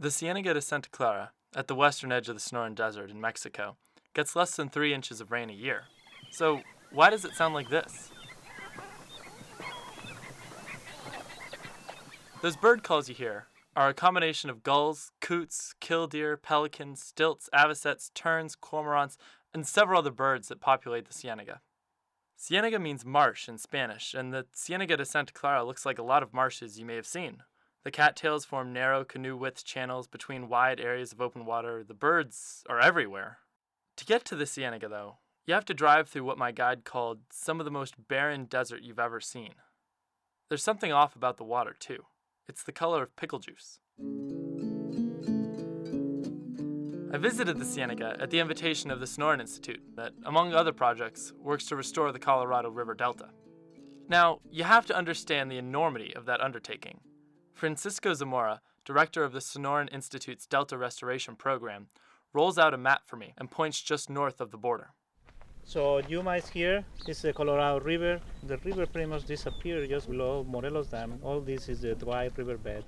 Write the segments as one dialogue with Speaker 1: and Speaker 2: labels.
Speaker 1: The Cienega de Santa Clara, at the western edge of the Sonoran Desert in Mexico, gets less than three inches of rain a year. So, why does it sound like this? Those bird calls you hear are a combination of gulls, coots, killdeer, pelicans, stilts, avocets, terns, cormorants, and several other birds that populate the Cienega. Cienega means marsh in Spanish, and the Cienega de Santa Clara looks like a lot of marshes you may have seen. The cattails form narrow canoe width channels between wide areas of open water. The birds are everywhere. To get to the Cienega, though, you have to drive through what my guide called some of the most barren desert you've ever seen. There's something off about the water, too. It's the color of pickle juice. I visited the Cienega at the invitation of the Sonoran Institute, that, among other projects, works to restore the Colorado River Delta. Now, you have to understand the enormity of that undertaking. Francisco Zamora, director of the Sonoran Institute's Delta Restoration Program, rolls out a map for me and points just north of the border.
Speaker 2: So Yuma is here. This is the Colorado River. The river pretty much disappeared just below Morelos Dam. All this is the dry riverbed.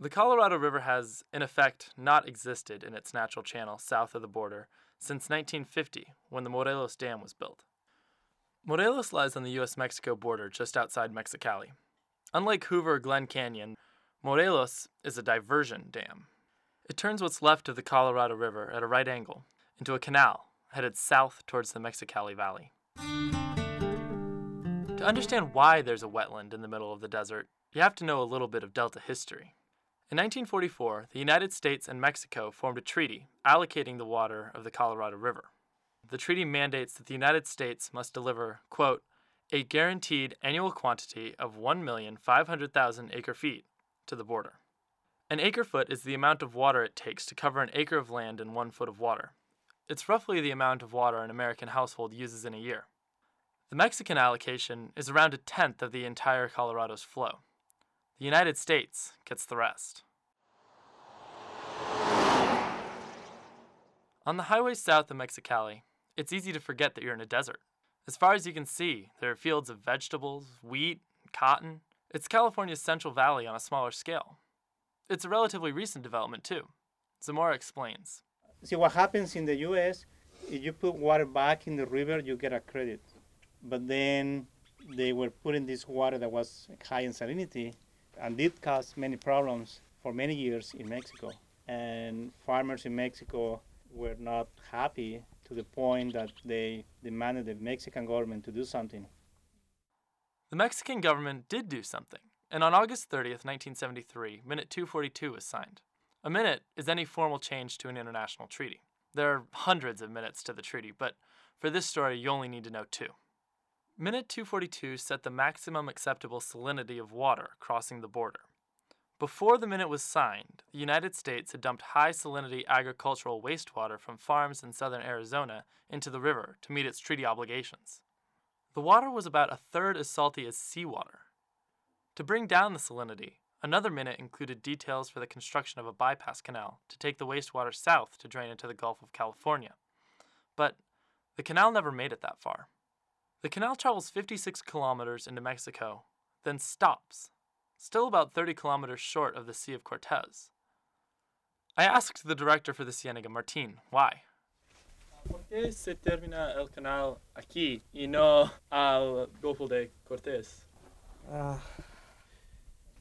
Speaker 1: The Colorado River has, in effect, not existed in its natural channel south of the border since 1950 when the Morelos Dam was built. Morelos lies on the US Mexico border just outside Mexicali. Unlike Hoover Glen Canyon, Morelos is a diversion dam. It turns what's left of the Colorado River at a right angle into a canal headed south towards the Mexicali Valley. To understand why there's a wetland in the middle of the desert, you have to know a little bit of Delta history. In 1944, the United States and Mexico formed a treaty allocating the water of the Colorado River. The treaty mandates that the United States must deliver, quote, a guaranteed annual quantity of 1,500,000 acre feet to the border. An acre foot is the amount of water it takes to cover an acre of land in one foot of water. It's roughly the amount of water an American household uses in a year. The Mexican allocation is around a tenth of the entire Colorado's flow. The United States gets the rest. On the highway south of Mexicali, it's easy to forget that you're in a desert. As far as you can see, there are fields of vegetables, wheat, cotton. It's California's Central Valley on a smaller scale. It's a relatively recent development, too. Zamora explains.
Speaker 2: See, what happens in the US, if you put water back in the river, you get a credit. But then they were putting this water that was high in salinity and did cause many problems for many years in Mexico. And farmers in Mexico were not happy to the point that they demanded the Mexican government to do something.
Speaker 1: The Mexican government did do something, and on August 30th, 1973, Minute 242 was signed. A minute is any formal change to an international treaty. There are hundreds of minutes to the treaty, but for this story, you only need to know two. Minute 242 set the maximum acceptable salinity of water crossing the border. Before the minute was signed, the United States had dumped high salinity agricultural wastewater from farms in southern Arizona into the river to meet its treaty obligations. The water was about a third as salty as seawater. To bring down the salinity, another minute included details for the construction of a bypass canal to take the wastewater south to drain into the Gulf of California. But the canal never made it that far. The canal travels 56 kilometers into Mexico, then stops still about 30 kilometers short of the Sea of Cortez. I asked the director for the Cienega, Martin, why.
Speaker 3: ¿Por qué se termina el canal aquí y no al Golfo de Cortés?
Speaker 4: Ah,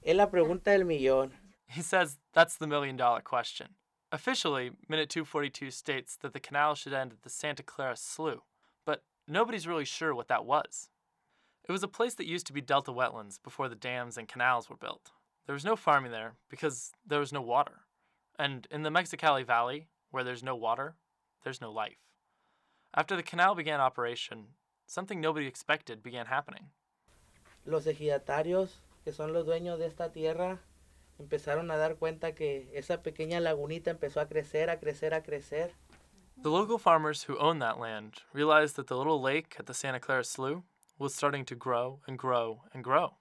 Speaker 4: es la pregunta del millón.
Speaker 1: He says that's the million dollar question. Officially, Minute 242 states that the canal should end at the Santa Clara Slough, but nobody's really sure what that was. It was a place that used to be delta wetlands before the dams and canals were built. There was no farming there because there was no water. And in the Mexicali Valley, where there's no water, there's no life. After the canal began operation, something nobody expected began happening.
Speaker 4: Los ejidatarios, que son los dueños de esta tierra, empezaron a dar cuenta que esa pequeña lagunita empezó a crecer, a crecer, a crecer.
Speaker 1: The local farmers who owned that land realized that the little lake at the Santa Clara Slough was starting to grow and grow and grow.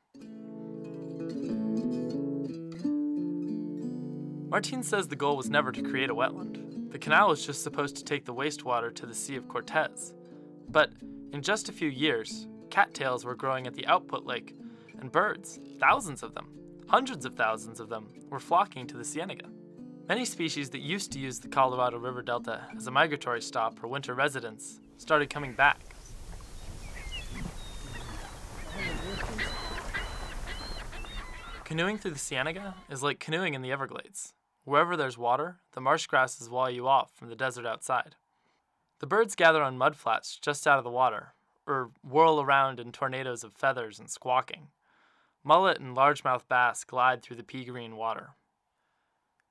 Speaker 1: Martin says the goal was never to create a wetland. The canal was just supposed to take the wastewater to the Sea of Cortez. But in just a few years, cattails were growing at the output lake, and birds, thousands of them, hundreds of thousands of them, were flocking to the Cienega. Many species that used to use the Colorado River Delta as a migratory stop or winter residence started coming back. Canoeing through the Cienega is like canoeing in the Everglades. Wherever there's water, the marsh grasses wall you off from the desert outside. The birds gather on mudflats just out of the water, or whirl around in tornadoes of feathers and squawking. Mullet and largemouth bass glide through the pea green water.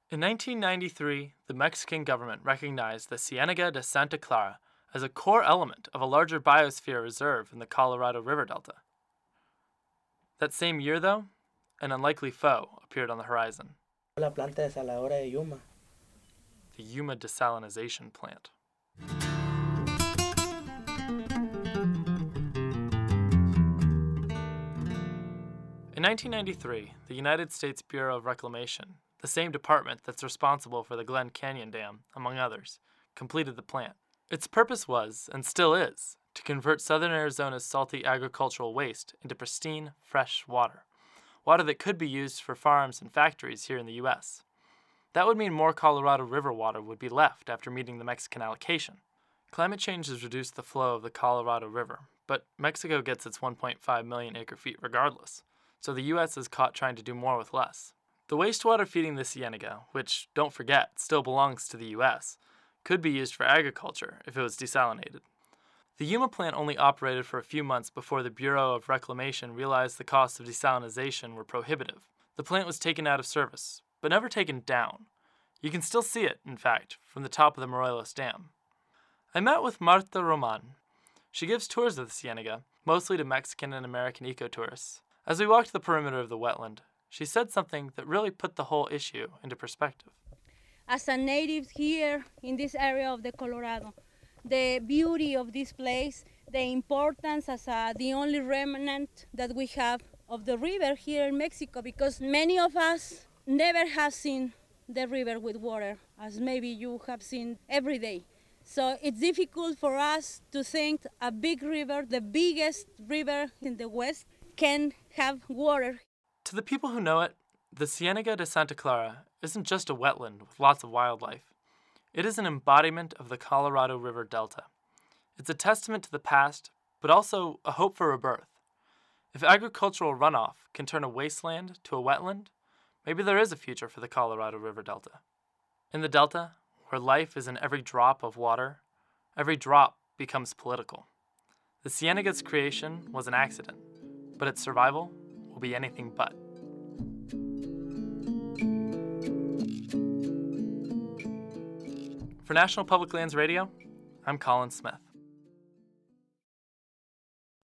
Speaker 1: In 1993, the Mexican government recognized the Cienega de Santa Clara as a core element of a larger biosphere reserve in the Colorado River Delta. That same year, though, an unlikely foe appeared on the horizon
Speaker 4: La planta desaladora de Yuma.
Speaker 1: the Yuma desalinization plant. In 1993, the United States Bureau of Reclamation, the same department that's responsible for the Glen Canyon Dam, among others, completed the plant. Its purpose was, and still is, to convert southern Arizona's salty agricultural waste into pristine, fresh water. Water that could be used for farms and factories here in the U.S. That would mean more Colorado River water would be left after meeting the Mexican allocation. Climate change has reduced the flow of the Colorado River, but Mexico gets its 1.5 million acre feet regardless, so the U.S. is caught trying to do more with less. The wastewater feeding the Cienega, which, don't forget, still belongs to the U.S., could be used for agriculture if it was desalinated. The Yuma plant only operated for a few months before the Bureau of Reclamation realized the costs of desalination were prohibitive. The plant was taken out of service, but never taken down. You can still see it, in fact, from the top of the Morelos Dam. I met with Marta Roman. She gives tours of the Cienega, mostly to Mexican and American ecotourists. As we walked the perimeter of the wetland, she said something that really put the whole issue into perspective.
Speaker 5: as a native here in this area of the Colorado. The beauty of this place, the importance as a, the only remnant that we have of the river here in Mexico, because many of us never have seen the river with water, as maybe you have seen every day. So it's difficult for us to think a big river, the biggest river in the West, can have water
Speaker 1: To the people who know it, the Cienega de Santa Clara isn't just a wetland with lots of wildlife. It is an embodiment of the Colorado River Delta. It's a testament to the past, but also a hope for rebirth. If agricultural runoff can turn a wasteland to a wetland, maybe there is a future for the Colorado River Delta. In the Delta, where life is in every drop of water, every drop becomes political. The Cienega's creation was an accident, but its survival will be anything but. For National Public Lands Radio, I'm Colin Smith.